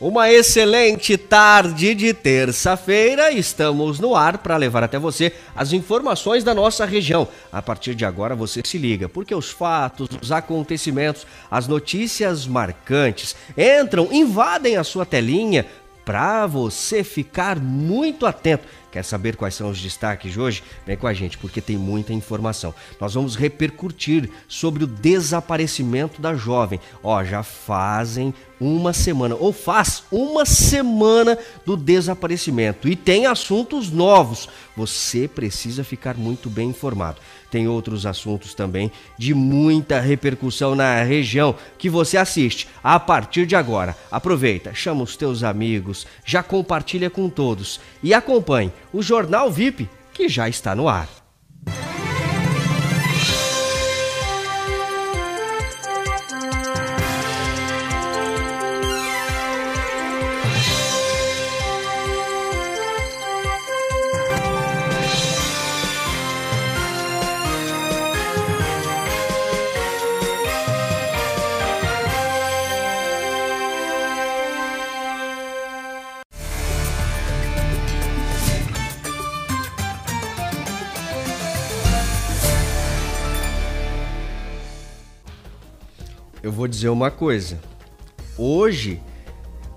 Uma excelente tarde de terça-feira. Estamos no ar para levar até você as informações da nossa região. A partir de agora você se liga, porque os fatos, os acontecimentos, as notícias marcantes entram, invadem a sua telinha para você ficar muito atento Quer saber quais são os destaques de hoje? Vem com a gente, porque tem muita informação. Nós vamos repercutir sobre o desaparecimento da jovem. Ó, já fazem uma semana, ou faz uma semana do desaparecimento. E tem assuntos novos. Você precisa ficar muito bem informado. Tem outros assuntos também de muita repercussão na região que você assiste a partir de agora. Aproveita, chama os teus amigos, já compartilha com todos e acompanhe o Jornal VIP, que já está no ar. Dizer uma coisa. Hoje,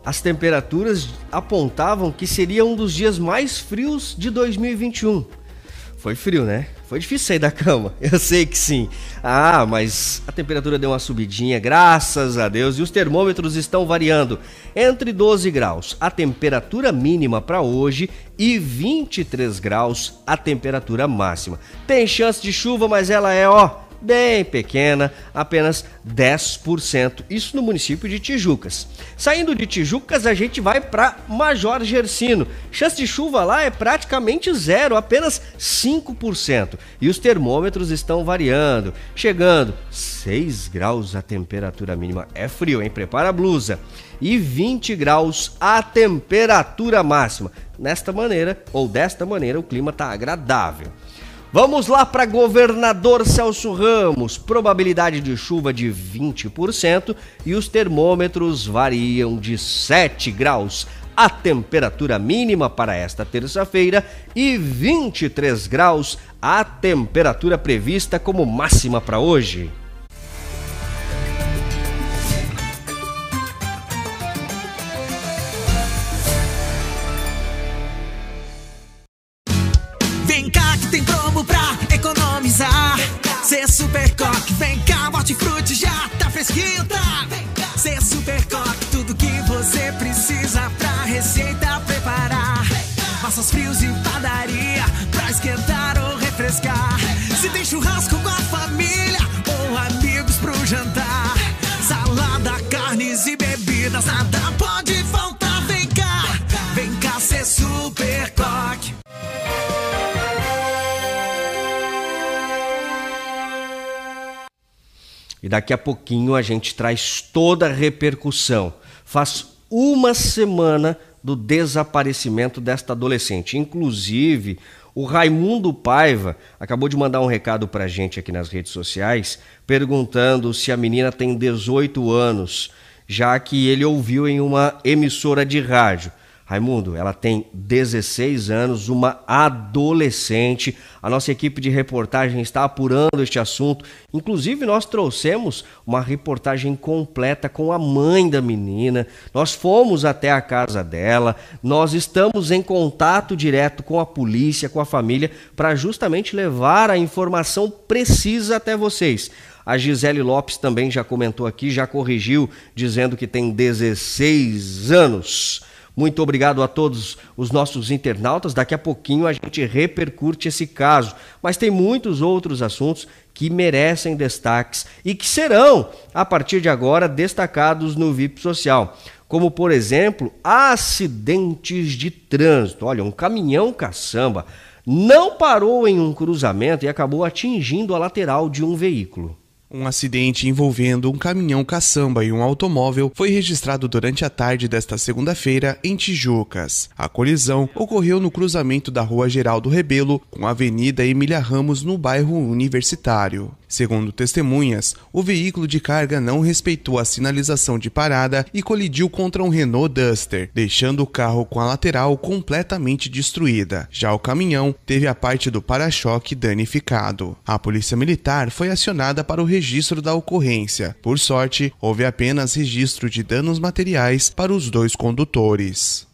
as temperaturas apontavam que seria um dos dias mais frios de 2021. Foi frio, né? Foi difícil sair da cama, eu sei que sim. Ah, mas a temperatura deu uma subidinha, graças a Deus, e os termômetros estão variando entre 12 graus a temperatura mínima para hoje e 23 graus a temperatura máxima. Tem chance de chuva, mas ela é, ó, bem pequena, apenas 10%. Isso no município de Tijucas. Saindo de Tijucas, a gente vai para Major Gersino. Chance de chuva lá é praticamente zero, apenas 5%. E os termômetros estão variando, chegando 6 graus a temperatura mínima. É frio, hein? Prepara a blusa. E 20 graus a temperatura máxima. Nesta maneira, ou desta maneira, o clima está agradável. Vamos lá para governador Celso Ramos. Probabilidade de chuva de 20% e os termômetros variam de 7 graus a temperatura mínima para esta terça-feira e 23 graus a temperatura prevista como máxima para hoje. Fresquinho, tá? Cê Super Coque, tudo que você precisa pra receita preparar. Massas frios e padaria, pra esquentar ou refrescar. Se tem churrasco com a família ou amigos pro jantar. Salada, carnes e bebidas, nada daqui a pouquinho a gente traz toda a repercussão. Faz uma semana do desaparecimento desta adolescente. Inclusive, o Raimundo Paiva acabou de mandar um recado para a gente aqui nas redes sociais, perguntando se a menina tem 18 anos, já que ele ouviu em uma emissora de rádio. Raimundo, ela tem 16 anos, uma adolescente. A nossa equipe de reportagem está apurando este assunto. Inclusive, nós trouxemos uma reportagem completa com a mãe da menina. Nós fomos até a casa dela. Nós estamos em contato direto com a polícia, com a família, para justamente levar a informação precisa até vocês. A Gisele Lopes também já comentou aqui, já corrigiu, dizendo que tem 16 anos. Muito obrigado a todos os nossos internautas. Daqui a pouquinho a gente repercute esse caso, mas tem muitos outros assuntos que merecem destaques e que serão, a partir de agora, destacados no VIP Social. Como, por exemplo, acidentes de trânsito. Olha, um caminhão caçamba não parou em um cruzamento e acabou atingindo a lateral de um veículo. Um acidente envolvendo um caminhão caçamba e um automóvel foi registrado durante a tarde desta segunda-feira em Tijucas. A colisão ocorreu no cruzamento da Rua Geraldo Rebelo com a Avenida Emília Ramos no bairro Universitário. Segundo testemunhas, o veículo de carga não respeitou a sinalização de parada e colidiu contra um Renault Duster, deixando o carro com a lateral completamente destruída. Já o caminhão teve a parte do para-choque danificado. A polícia militar foi acionada para o registro da ocorrência. Por sorte, houve apenas registro de danos materiais para os dois condutores.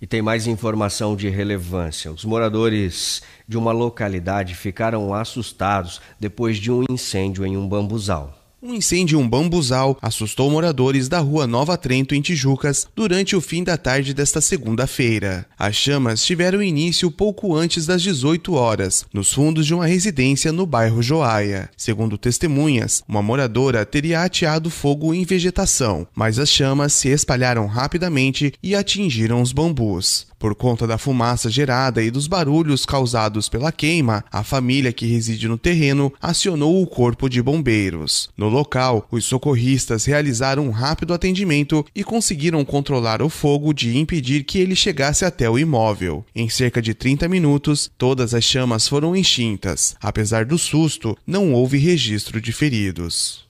E tem mais informação de relevância. Os moradores de uma localidade ficaram assustados depois de um incêndio em um bambuzal. Um incêndio em um bambuzal assustou moradores da rua Nova Trento, em Tijucas, durante o fim da tarde desta segunda-feira. As chamas tiveram início pouco antes das 18 horas, nos fundos de uma residência no bairro Joaia. Segundo testemunhas, uma moradora teria ateado fogo em vegetação, mas as chamas se espalharam rapidamente e atingiram os bambus. Por conta da fumaça gerada e dos barulhos causados pela queima, a família que reside no terreno acionou o corpo de bombeiros. No local, os socorristas realizaram um rápido atendimento e conseguiram controlar o fogo de impedir que ele chegasse até o imóvel. Em cerca de 30 minutos, todas as chamas foram extintas. Apesar do susto, não houve registro de feridos.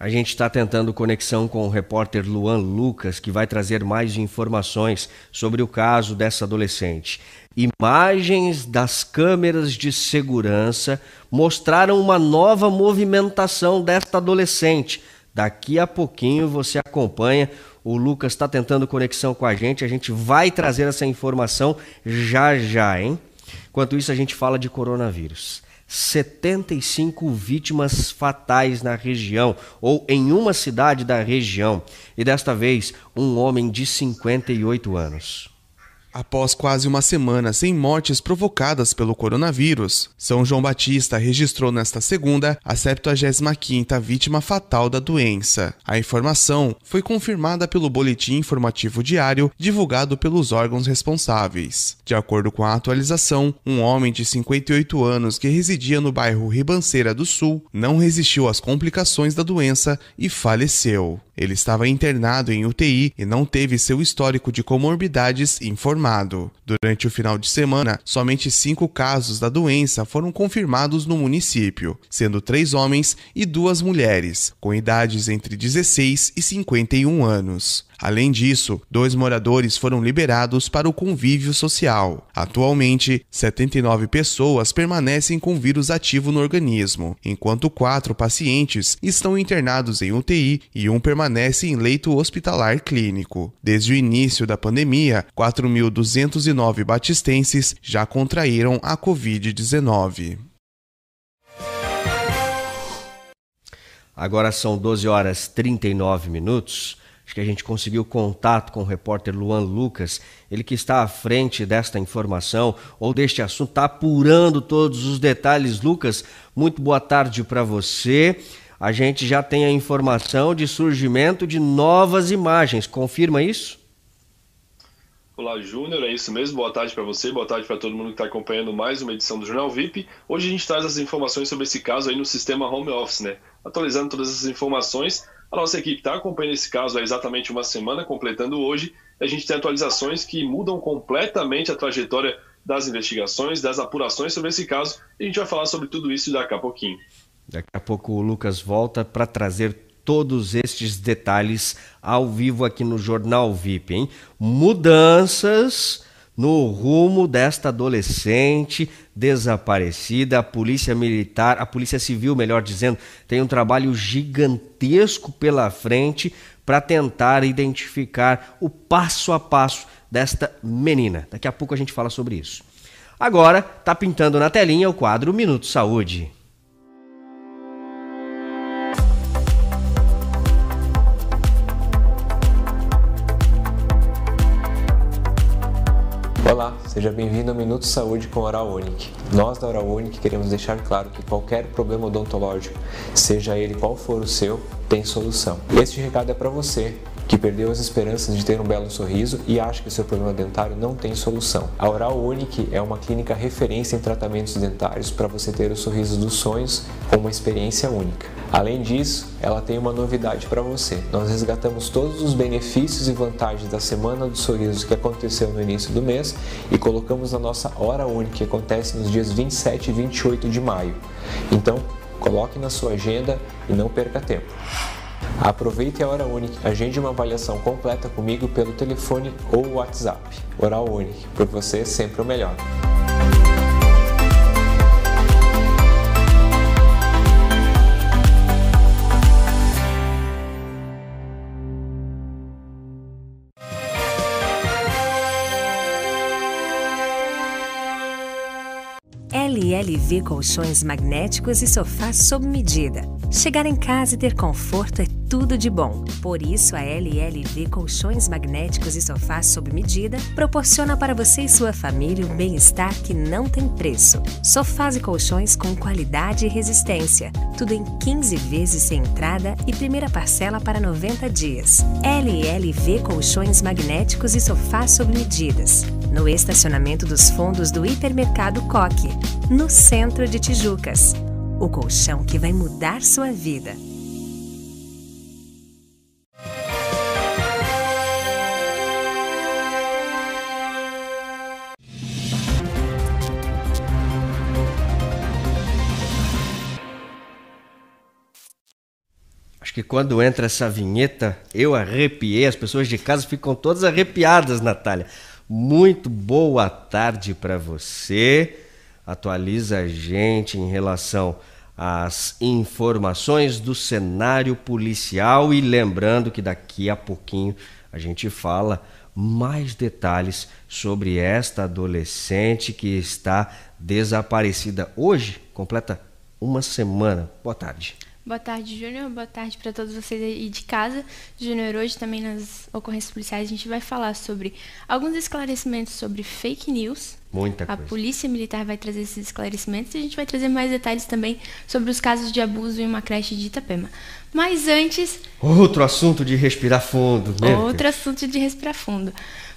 A gente está tentando conexão com o repórter Luan Lucas, que vai trazer mais informações sobre o caso dessa adolescente. Imagens das câmeras de segurança mostraram uma nova movimentação desta adolescente. Daqui a pouquinho você acompanha. O Lucas está tentando conexão com a gente. A gente vai trazer essa informação já já, hein? Enquanto isso, a gente fala de coronavírus. 75 vítimas fatais na região ou em uma cidade da região, e desta vez um homem de 58 anos. Após quase uma semana sem mortes provocadas pelo coronavírus, São João Batista registrou nesta segunda a 75ª vítima fatal da doença. A informação foi confirmada pelo boletim informativo diário divulgado pelos órgãos responsáveis. De acordo com a atualização, um homem de 58 anos que residia no bairro Ribanceira do Sul não resistiu às complicações da doença e faleceu. Ele estava internado em UTI e não teve seu histórico de comorbidades informado. Durante o final de semana, somente cinco casos da doença foram confirmados no município, sendo três homens e duas mulheres, com idades entre 16 e 51 anos. Além disso, dois moradores foram liberados para o convívio social. Atualmente, 79 pessoas permanecem com vírus ativo no organismo, enquanto quatro pacientes estão internados em UTI e um permanece em leito hospitalar clínico. Desde o início da pandemia, 4.209 batistenses já contraíram a Covid-19. Agora são 12 horas 39 minutos. Acho que a gente conseguiu contato com o repórter Luan Lucas, ele que está à frente desta informação ou deste assunto, está apurando todos os detalhes. Lucas, muito boa tarde para você. A gente já tem a informação de surgimento de novas imagens, confirma isso? Olá, Júnior, é isso mesmo. Boa tarde para você, boa tarde para todo mundo que está acompanhando mais uma edição do Jornal VIP. Hoje a gente traz as informações sobre esse caso aí no sistema Home Office, né? Atualizando todas essas informações a nossa equipe está acompanhando esse caso há exatamente uma semana, completando hoje. A gente tem atualizações que mudam completamente a trajetória das investigações, das apurações sobre esse caso. E a gente vai falar sobre tudo isso daqui a pouquinho. Daqui a pouco o Lucas volta para trazer todos estes detalhes ao vivo aqui no Jornal VIP, hein? Mudanças no rumo desta adolescente desaparecida. A Polícia Militar, a Polícia Civil, melhor dizendo, tem um trabalho gigantesco pela frente para tentar identificar o passo a passo desta menina. Daqui a pouco a gente fala sobre isso. Agora, tá pintando na telinha o quadro Minuto Saúde. Seja bem-vindo ao Minuto Saúde com Oral Unique. Nós da Oral Unique queremos deixar claro que qualquer problema odontológico, seja ele qual for o seu, tem solução. Este recado é para você que perdeu as esperanças de ter um belo sorriso e acha que seu problema dentário não tem solução. A Oral Unique é uma clínica referência em tratamentos dentários para você ter o sorriso dos sonhos com uma experiência única. Além disso, ela tem uma novidade para você. Nós resgatamos todos os benefícios e vantagens da Semana do Sorriso que aconteceu no início do mês e colocamos na nossa Hora Única, que acontece nos dias 27 e 28 de maio. Então, coloque na sua agenda e não perca tempo. Aproveite a hora única, agende uma avaliação completa comigo pelo telefone ou WhatsApp. Oral Unique, por você sempre o melhor. LLV Colchões Magnéticos e Sofás sob medida. Chegar em casa e ter conforto é tudo de bom. Por isso, a LLV Colchões Magnéticos e Sofás sob medida proporciona para você e sua família um bem-estar que não tem preço. Sofás e colchões com qualidade e resistência. Tudo em 15 vezes sem entrada e primeira parcela para 90 dias. LLV Colchões Magnéticos e Sofás sob medidas. No estacionamento dos fundos do Hipermercado Coque, no centro de Tijucas. O colchão que vai mudar sua vida. Que quando entra essa vinheta, eu arrepiei, as pessoas de casa ficam todas arrepiadas, Natália. Muito boa tarde para você. Atualiza a gente em relação às informações do cenário policial e lembrando que daqui a pouquinho a gente fala mais detalhes sobre esta adolescente que está desaparecida. Hoje completa uma semana. Boa tarde. Boa tarde, Júnior. Boa tarde para todos vocês aí de casa. Júnior, hoje também nas ocorrências policiais a gente vai falar sobre alguns esclarecimentos sobre fake news. Muita A coisa. Polícia Militar vai trazer esses esclarecimentos e a gente vai trazer mais detalhes também sobre os casos de abuso em uma creche de Itapema. Mas antes, Outro assunto de respirar fundo. meu outro assunto de respirar fundo.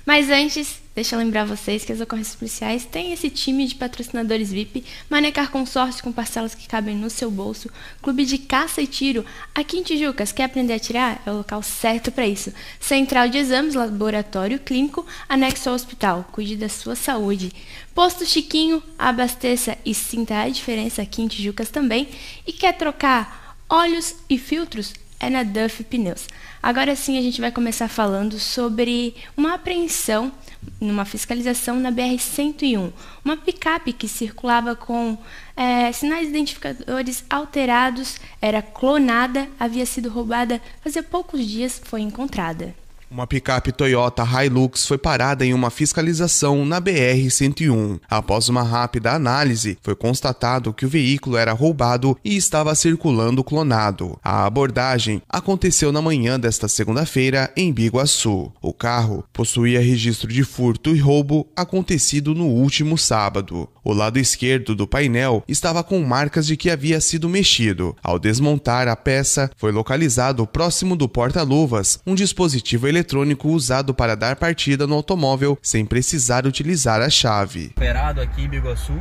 Mas antes, deixa eu lembrar vocês que as ocorrências policiais têm esse time de patrocinadores VIP, Manecar Consórcio com parcelas que cabem no seu bolso, Clube de Caça e Tiro. Aqui em Tijucas, quer aprender a tirar? É o local certo para isso. Central de Exames, Laboratório Clínico, anexo ao hospital. Cuide da sua saúde. Posto Chiquinho, abasteça e sinta a diferença aqui em Tijucas também. E quer trocar óleos e filtros? é na Duff Pneus. Agora sim a gente vai começar falando sobre uma apreensão numa fiscalização na BR-101. Uma picape que circulava com é, sinais identificadores alterados, era clonada, havia sido roubada fazia poucos dias, foi encontrada. Uma picape Toyota Hilux foi parada em uma fiscalização na BR-101. Após uma rápida análise, foi constatado que o veículo era roubado e estava circulando clonado. A abordagem aconteceu na manhã desta segunda-feira em Biguaçu. O carro possuía registro de furto e roubo acontecido no último sábado. O lado esquerdo do painel estava com marcas de que havia sido mexido. Ao desmontar a peça, foi localizado próximo do porta-luvas um dispositivo eletrônico usado para dar partida no automóvel sem precisar utilizar a chave. operado aqui em Biguaçu,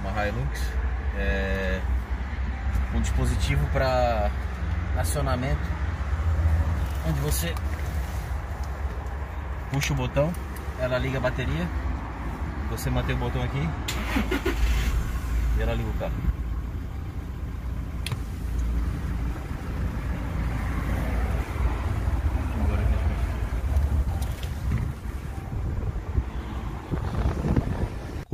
uma Hilux, é, um dispositivo para acionamento, onde você puxa o botão, ela liga a bateria, você mantém o botão aqui e ela liga o carro. Agora aqui, deixa eu ver.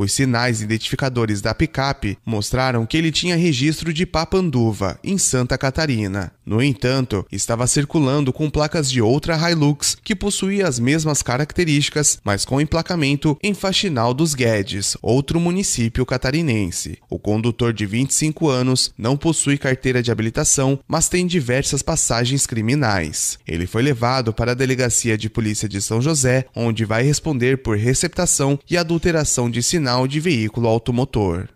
Os sinais identificadores da picape mostraram que ele tinha registro de Papanduva, em Santa Catarina. No entanto, estava circulando com placas de outra Hilux que possuía as mesmas características, mas com emplacamento em Faxinal dos Guedes, outro município catarinense. O condutor de 25 anos não possui carteira de habilitação, mas tem diversas passagens criminais. Ele foi levado para a delegacia de polícia de São José, onde vai responder por receptação e adulteração de de veículo automotor.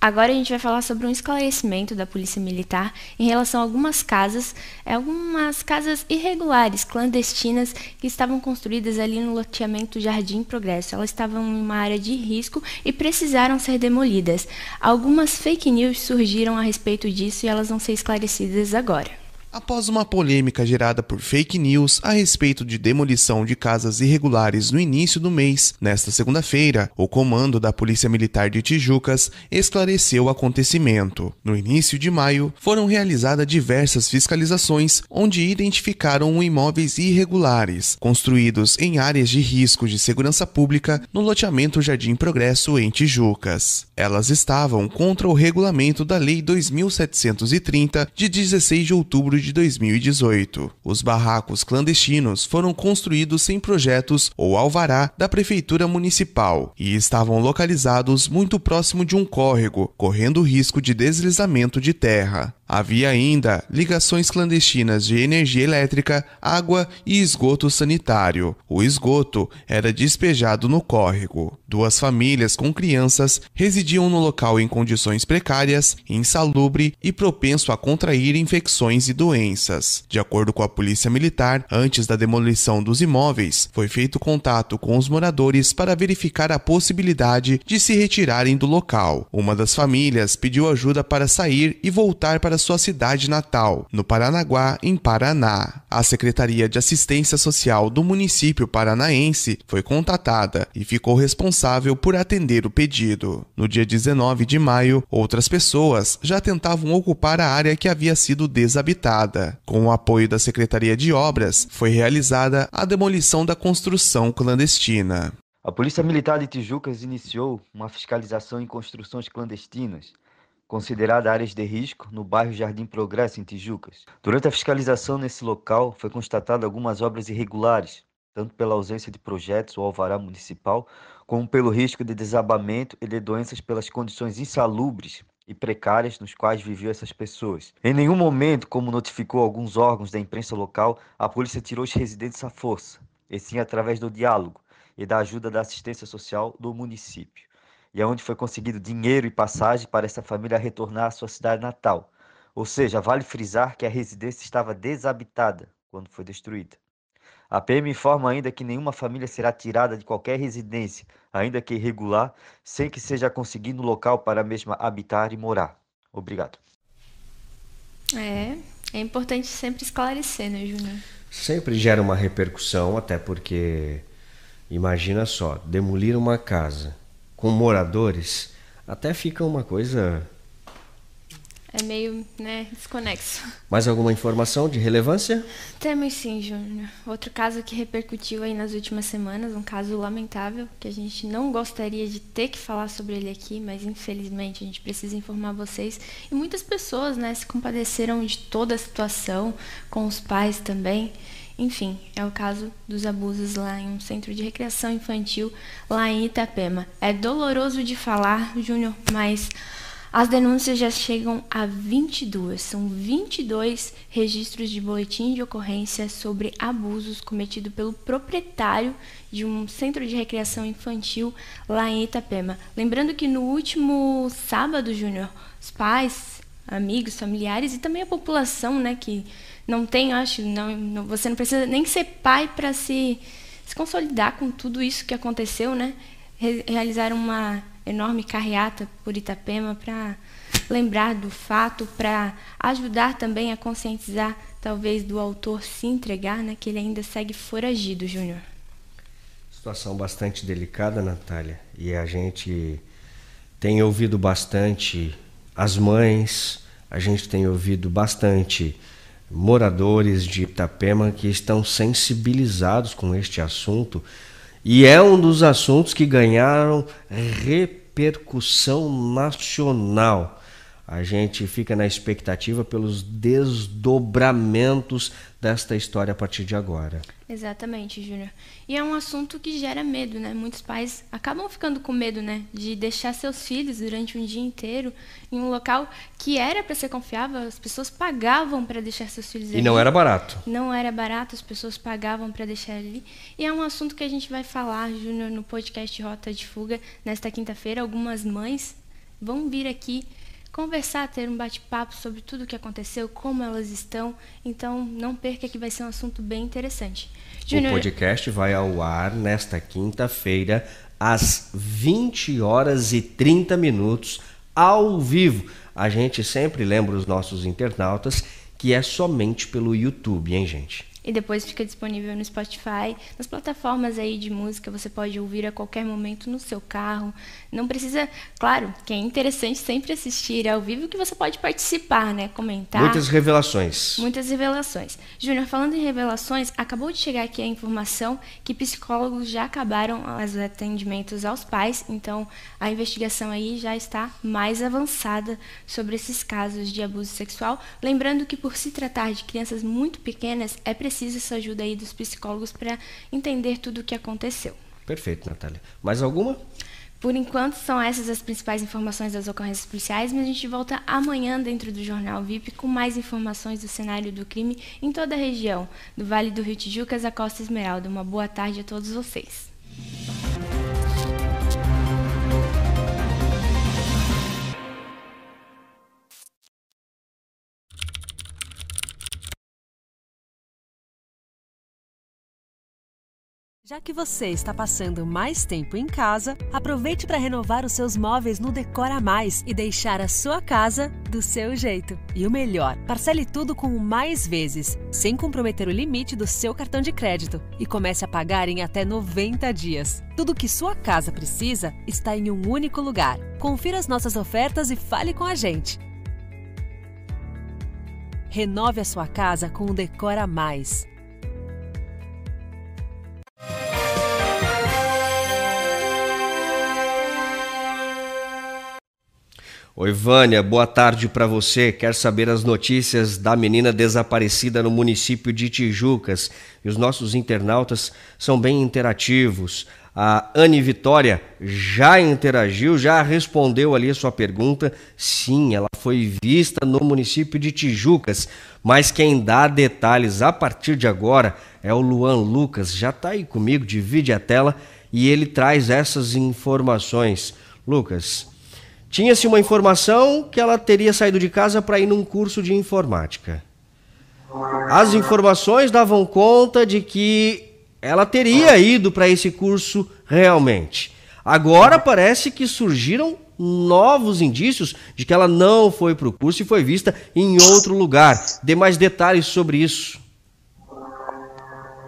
Agora a gente vai falar sobre um esclarecimento da Polícia Militar em relação a algumas casas, algumas casas irregulares, clandestinas, que estavam construídas ali no loteamento Jardim Progresso. Elas estavam em uma área de risco e precisaram ser demolidas. Algumas fake news surgiram a respeito disso e elas vão ser esclarecidas agora. Após uma polêmica gerada por fake news a respeito de demolição de casas irregulares no início do mês, nesta segunda-feira, o comando da Polícia Militar de Tijucas esclareceu o acontecimento. No início de maio, foram realizadas diversas fiscalizações onde identificaram imóveis irregulares, construídos em áreas de risco de segurança pública no loteamento Jardim Progresso em Tijucas. Elas estavam contra o regulamento da Lei 2730 de 16 de outubro de 2018. Os barracos clandestinos foram construídos sem projetos ou alvará da Prefeitura Municipal e estavam localizados muito próximo de um córrego, correndo risco de deslizamento de terra. Havia ainda ligações clandestinas de energia elétrica, água e esgoto sanitário. O esgoto era despejado no córrego. Duas famílias com crianças residiam no local em condições precárias, insalubre e propenso a contrair infecções e doenças. De acordo com a Polícia Militar, antes da demolição dos imóveis, foi feito contato com os moradores para verificar a possibilidade de se retirarem do local. Uma das famílias pediu ajuda para sair e voltar para sua cidade natal, no Paranaguá, em Paraná. A Secretaria de Assistência Social do município paranaense foi contatada e ficou responsável por atender o pedido. No dia 19 de maio, outras pessoas já tentavam ocupar a área que havia sido desabitada. Com o apoio da Secretaria de Obras, foi realizada a demolição da construção clandestina. A Polícia Militar de Tijucas iniciou uma fiscalização em construções clandestinas considerada áreas de risco, no bairro Jardim Progresso, em Tijucas. Durante a fiscalização nesse local, foi constatado algumas obras irregulares, tanto pela ausência de projetos ou alvará municipal, como pelo risco de desabamento e de doenças pelas condições insalubres e precárias nos quais viviam essas pessoas. Em nenhum momento, como notificou alguns órgãos da imprensa local, a polícia tirou os residentes à força, e sim através do diálogo e da ajuda da assistência social do município e aonde foi conseguido dinheiro e passagem para essa família retornar à sua cidade natal. Ou seja, vale frisar que a residência estava desabitada quando foi destruída. A PM informa ainda que nenhuma família será tirada de qualquer residência, ainda que irregular, sem que seja conseguido local para a mesma habitar e morar. Obrigado. É, é importante sempre esclarecer, né, Júnior? Sempre gera uma repercussão, até porque imagina só, demolir uma casa com moradores, até fica uma coisa. É meio, né, desconexo. Mais alguma informação de relevância? Temos sim, Júnior. Outro caso que repercutiu aí nas últimas semanas, um caso lamentável, que a gente não gostaria de ter que falar sobre ele aqui, mas infelizmente a gente precisa informar vocês. E muitas pessoas, né, se compadeceram de toda a situação, com os pais também. Enfim, é o caso dos abusos lá em um centro de recreação infantil lá em Itapema. É doloroso de falar, Júnior, mas as denúncias já chegam a 22. São 22 registros de boletim de ocorrência sobre abusos cometidos pelo proprietário de um centro de recreação infantil lá em Itapema. Lembrando que no último sábado, Júnior, os pais, amigos, familiares e também a população, né, que não tem, acho, não, não você não precisa nem ser pai para se, se consolidar com tudo isso que aconteceu, né? Re, realizar uma enorme carreata por Itapema para lembrar do fato, para ajudar também a conscientizar, talvez, do autor se entregar, né? Que ele ainda segue foragido, Júnior. Situação bastante delicada, Natália. E a gente tem ouvido bastante as mães, a gente tem ouvido bastante moradores de Itapema que estão sensibilizados com este assunto e é um dos assuntos que ganharam repercussão nacional. A gente fica na expectativa pelos desdobramentos desta história a partir de agora. Exatamente, Júnior. E é um assunto que gera medo, né? Muitos pais acabam ficando com medo, né, de deixar seus filhos durante um dia inteiro em um local que era para ser confiável, as pessoas pagavam para deixar seus filhos e ali. E não era barato. Não era barato, as pessoas pagavam para deixar ali. E é um assunto que a gente vai falar, Júnior, no podcast Rota de Fuga nesta quinta-feira. Algumas mães vão vir aqui conversar, ter um bate-papo sobre tudo o que aconteceu, como elas estão. Então, não perca que vai ser um assunto bem interessante. Junior... O podcast vai ao ar nesta quinta-feira, às 20 horas e 30 minutos, ao vivo. A gente sempre lembra os nossos internautas que é somente pelo YouTube, hein, gente? E depois fica disponível no Spotify, nas plataformas aí de música, você pode ouvir a qualquer momento no seu carro. Não precisa, claro, que é interessante sempre assistir ao vivo que você pode participar, né, comentar. Muitas revelações. Muitas revelações. Júnior, falando em revelações, acabou de chegar aqui a informação que psicólogos já acabaram os atendimentos aos pais, então a investigação aí já está mais avançada sobre esses casos de abuso sexual, lembrando que por se tratar de crianças muito pequenas, é preciso precisa essa ajuda aí dos psicólogos para entender tudo o que aconteceu. Perfeito, Natália. Mais alguma? Por enquanto, são essas as principais informações das ocorrências policiais, mas a gente volta amanhã dentro do Jornal VIP com mais informações do cenário do crime em toda a região, do Vale do Rio Tijucas à Costa Esmeralda. Uma boa tarde a todos vocês. Já que você está passando mais tempo em casa, aproveite para renovar os seus móveis no Decora Mais e deixar a sua casa do seu jeito. E o melhor, parcele tudo com mais vezes, sem comprometer o limite do seu cartão de crédito e comece a pagar em até 90 dias. Tudo que sua casa precisa está em um único lugar. Confira as nossas ofertas e fale com a gente. Renove a sua casa com o Decora Mais. Oi, Vânia, boa tarde para você. Quer saber as notícias da menina desaparecida no município de Tijucas? E os nossos internautas são bem interativos. A Anne Vitória já interagiu, já respondeu ali a sua pergunta. Sim, ela foi vista no município de Tijucas, mas quem dá detalhes a partir de agora é o Luan Lucas. Já está aí comigo, divide a tela e ele traz essas informações. Lucas, tinha-se uma informação que ela teria saído de casa para ir num curso de informática. As informações davam conta de que ela teria ido para esse curso realmente. Agora parece que surgiram novos indícios de que ela não foi para o curso e foi vista em outro lugar. Dê mais detalhes sobre isso.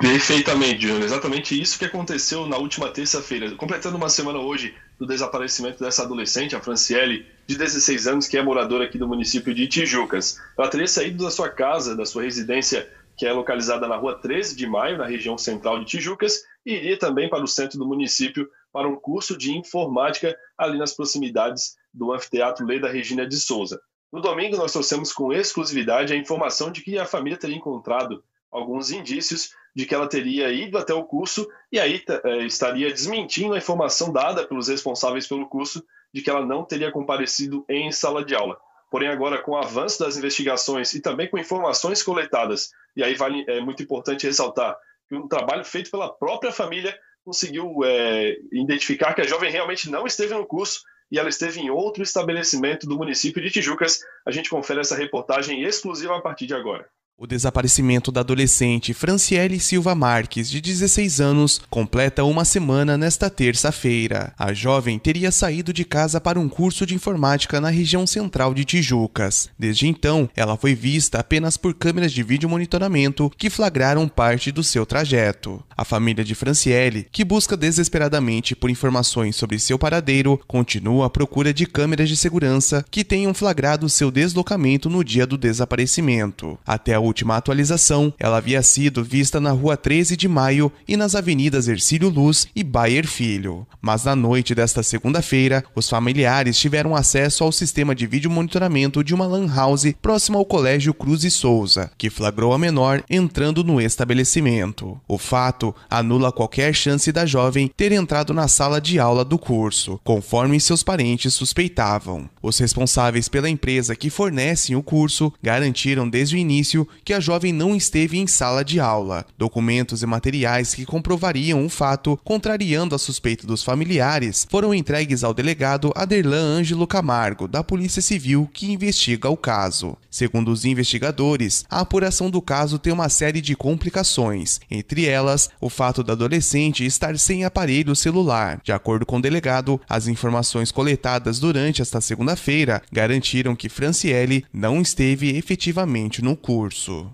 Perfeitamente, Júnior. Exatamente isso que aconteceu na última terça-feira. Completando uma semana hoje do desaparecimento dessa adolescente, a Franciele, de 16 anos, que é moradora aqui do município de Tijucas. Ela teria saído da sua casa, da sua residência, que é localizada na rua 13 de maio, na região central de Tijucas, e iria também para o centro do município para um curso de informática ali nas proximidades do anfiteatro Lei da Regina de Souza. No domingo, nós trouxemos com exclusividade a informação de que a família teria encontrado alguns indícios de que ela teria ido até o curso e aí é, estaria desmentindo a informação dada pelos responsáveis pelo curso de que ela não teria comparecido em sala de aula. Porém, agora, com o avanço das investigações e também com informações coletadas, e aí vale, é muito importante ressaltar que um trabalho feito pela própria família conseguiu é, identificar que a jovem realmente não esteve no curso e ela esteve em outro estabelecimento do município de Tijucas. A gente confere essa reportagem exclusiva a partir de agora. O desaparecimento da adolescente Franciele Silva Marques, de 16 anos, completa uma semana nesta terça-feira. A jovem teria saído de casa para um curso de informática na região central de Tijucas. Desde então, ela foi vista apenas por câmeras de vídeo monitoramento que flagraram parte do seu trajeto. A família de Franciele, que busca desesperadamente por informações sobre seu paradeiro, continua à procura de câmeras de segurança que tenham flagrado seu deslocamento no dia do desaparecimento. Até a última atualização, ela havia sido vista na rua 13 de maio e nas avenidas Ercílio Luz e Bayer Filho. Mas na noite desta segunda-feira, os familiares tiveram acesso ao sistema de vídeo monitoramento de uma lan house próxima ao Colégio Cruz e Souza, que flagrou a menor entrando no estabelecimento. O fato anula qualquer chance da jovem ter entrado na sala de aula do curso, conforme seus parentes suspeitavam. Os responsáveis pela empresa que fornecem o curso garantiram desde o início que a jovem não esteve em sala de aula. Documentos e materiais que comprovariam o fato, contrariando a suspeita dos familiares, foram entregues ao delegado Aderlan Ângelo Camargo, da Polícia Civil, que investiga o caso. Segundo os investigadores, a apuração do caso tem uma série de complicações, entre elas o fato da adolescente estar sem aparelho celular. De acordo com o delegado, as informações coletadas durante esta segunda-feira garantiram que Franciele não esteve efetivamente no curso.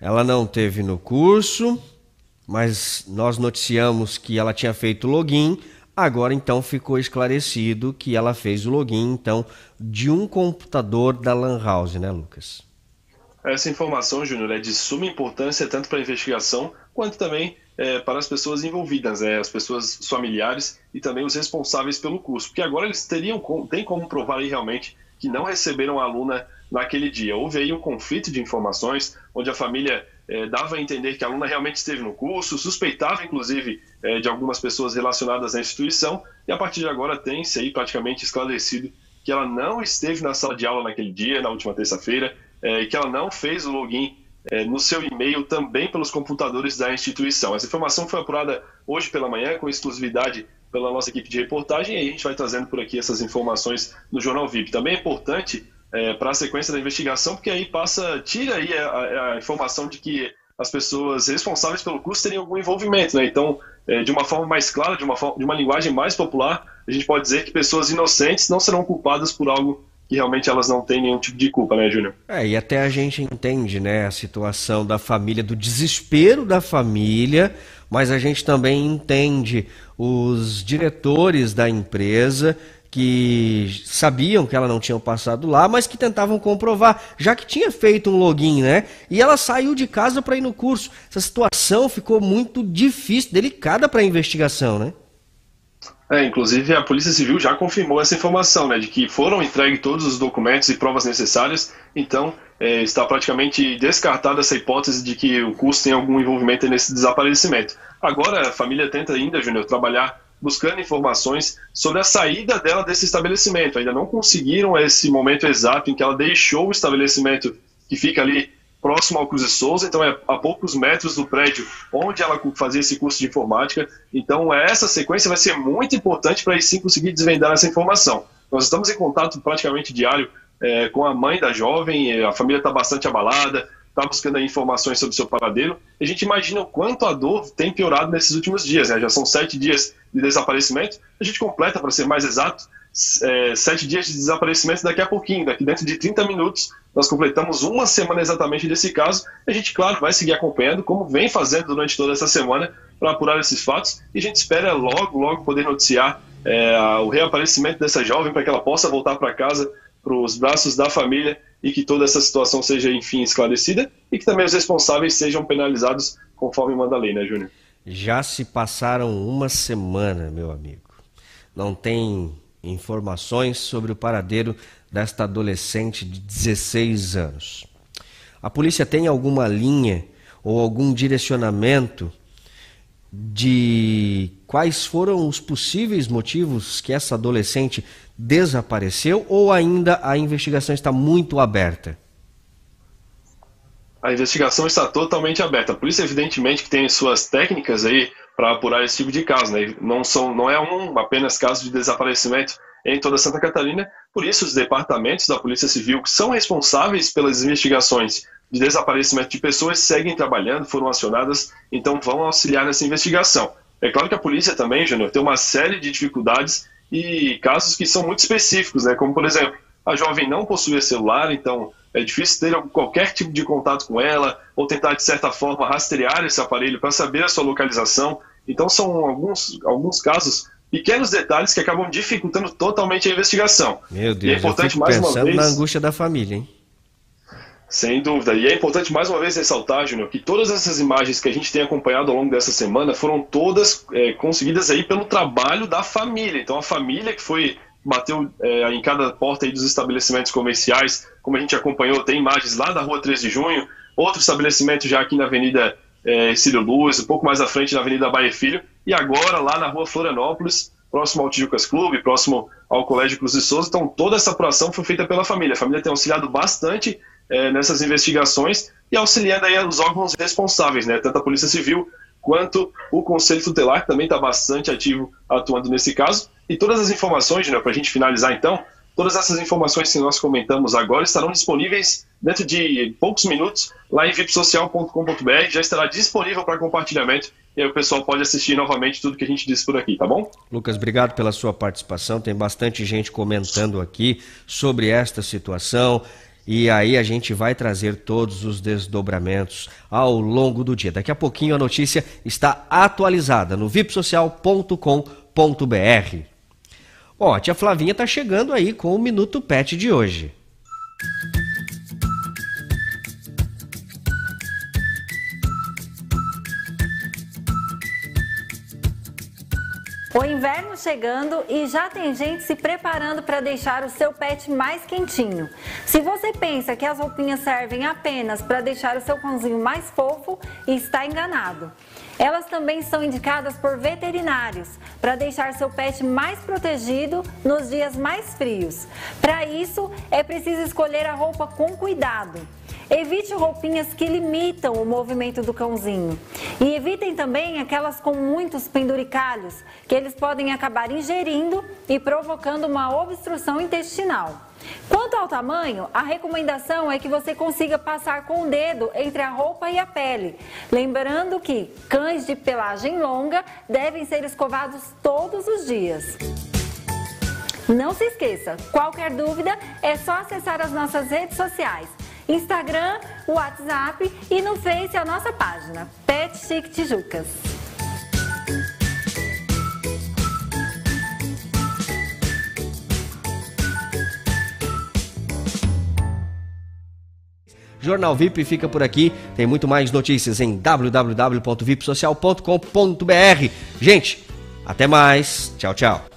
Ela não teve no curso, mas nós noticiamos que ela tinha feito login. Agora então ficou esclarecido que ela fez o login então de um computador da Lan House, né, Lucas? Essa informação, Júnior, é de suma importância tanto para a investigação quanto também é, para as pessoas envolvidas, né, as pessoas familiares e também os responsáveis pelo curso, porque agora eles teriam tem como provar aí realmente que não receberam a aluna naquele dia. Houve aí um conflito de informações, onde a família é, dava a entender que a aluna realmente esteve no curso, suspeitava inclusive é, de algumas pessoas relacionadas à instituição, e a partir de agora tem-se aí praticamente esclarecido que ela não esteve na sala de aula naquele dia, na última terça-feira, é, e que ela não fez o login no seu e-mail também pelos computadores da instituição. Essa informação foi apurada hoje pela manhã com exclusividade pela nossa equipe de reportagem e a gente vai trazendo por aqui essas informações no Jornal VIP. Também é importante é, para a sequência da investigação, porque aí passa, tira aí a, a, informação de que as pessoas responsáveis pelo curso teriam algum envolvimento, né? Então, é, de uma forma mais clara, de uma, de uma linguagem mais popular, a gente pode dizer que pessoas inocentes não serão culpadas por algo que realmente elas não têm nenhum tipo de culpa, né, Júnior? É, e até a gente entende, né, a situação da família, do desespero da família, mas a gente também entende os diretores da empresa que sabiam que ela não tinha passado lá, mas que tentavam comprovar, já que tinha feito um login, né? E ela saiu de casa para ir no curso. Essa situação ficou muito difícil, delicada para a investigação, né? É, inclusive a Polícia Civil já confirmou essa informação, né, de que foram entregues todos os documentos e provas necessárias, então é, está praticamente descartada essa hipótese de que o curso tem algum envolvimento nesse desaparecimento. Agora a família tenta ainda, Júnior, trabalhar buscando informações sobre a saída dela desse estabelecimento. Ainda não conseguiram esse momento exato em que ela deixou o estabelecimento que fica ali próximo ao Cruz de Souza, então é a poucos metros do prédio onde ela fazia esse curso de informática. Então essa sequência vai ser muito importante para sim conseguir desvendar essa informação. Nós estamos em contato praticamente diário é, com a mãe da jovem, a família está bastante abalada, está buscando informações sobre o seu paradeiro. A gente imagina o quanto a dor tem piorado nesses últimos dias. Né? Já são sete dias de desaparecimento. A gente completa, para ser mais exato, é, sete dias de desaparecimento daqui a pouquinho. Daqui dentro de 30 minutos, nós completamos uma semana exatamente desse caso. A gente, claro, vai seguir acompanhando, como vem fazendo durante toda essa semana, para apurar esses fatos. E a gente espera logo, logo poder noticiar é, o reaparecimento dessa jovem para que ela possa voltar para casa, para os braços da família e que toda essa situação seja, enfim, esclarecida e que também os responsáveis sejam penalizados conforme manda a lei, né, Júnior? Já se passaram uma semana, meu amigo. Não tem informações sobre o paradeiro desta adolescente de 16 anos. A polícia tem alguma linha ou algum direcionamento de quais foram os possíveis motivos que essa adolescente desapareceu ou ainda a investigação está muito aberta? A investigação está totalmente aberta. A polícia, evidentemente, que tem suas técnicas aí para apurar esse tipo de caso. Né? Não, são, não é um apenas caso de desaparecimento em toda Santa Catarina. Por isso, os departamentos da Polícia Civil, que são responsáveis pelas investigações de desaparecimento de pessoas seguem trabalhando, foram acionadas, então vão auxiliar nessa investigação. É claro que a polícia também, Júnior, tem uma série de dificuldades e casos que são muito específicos, né? como por exemplo, a jovem não possuía celular, então é difícil ter qualquer tipo de contato com ela ou tentar de certa forma rastrear esse aparelho para saber a sua localização. Então são alguns, alguns casos pequenos detalhes que acabam dificultando totalmente a investigação. Meu Deus, e é importante mais pensando uma vez, na angústia da família, hein? Sem dúvida. E é importante mais uma vez ressaltar, Júnior, que todas essas imagens que a gente tem acompanhado ao longo dessa semana foram todas é, conseguidas aí pelo trabalho da família. Então a família que foi bateu é, em cada porta aí dos estabelecimentos comerciais, como a gente acompanhou, tem imagens lá da rua 3 de junho, outro estabelecimento já aqui na Avenida é, Cílio Luz, um pouco mais à frente na Avenida Baia Filho, e agora lá na rua Florianópolis, próximo ao Tijucas Clube, próximo ao Colégio Cruz de Souza. Então, toda essa apuração foi feita pela família. A família tem auxiliado bastante é, nessas investigações e auxiliando aí os órgãos responsáveis, né? Tanto a Polícia Civil quanto o Conselho Tutelar, que também está bastante ativo atuando nesse caso. E todas as informações, né, para a gente finalizar então, todas essas informações que nós comentamos agora estarão disponíveis dentro de poucos minutos lá em vipsocial.com.br, já estará disponível para compartilhamento e aí o pessoal pode assistir novamente tudo que a gente disse por aqui, tá bom? Lucas, obrigado pela sua participação. Tem bastante gente comentando aqui sobre esta situação. E aí a gente vai trazer todos os desdobramentos ao longo do dia. Daqui a pouquinho a notícia está atualizada no vipsocial.com.br. Ó, a tia Flavinha está chegando aí com o Minuto Pet de hoje. O inverno chegando e já tem gente se preparando para deixar o seu pet mais quentinho. Se você pensa que as roupinhas servem apenas para deixar o seu cãozinho mais fofo, está enganado. Elas também são indicadas por veterinários para deixar seu pet mais protegido nos dias mais frios. Para isso, é preciso escolher a roupa com cuidado. Evite roupinhas que limitam o movimento do cãozinho. E evitem também aquelas com muitos penduricalhos, que eles podem acabar ingerindo e provocando uma obstrução intestinal. Quanto ao tamanho, a recomendação é que você consiga passar com o dedo entre a roupa e a pele. Lembrando que cães de pelagem longa devem ser escovados todos os dias. Não se esqueça, qualquer dúvida é só acessar as nossas redes sociais. Instagram, WhatsApp e no Face a nossa página Pet Chic Tijucas. Jornal VIP fica por aqui. Tem muito mais notícias em www.vipsocial.com.br. Gente, até mais. Tchau, tchau.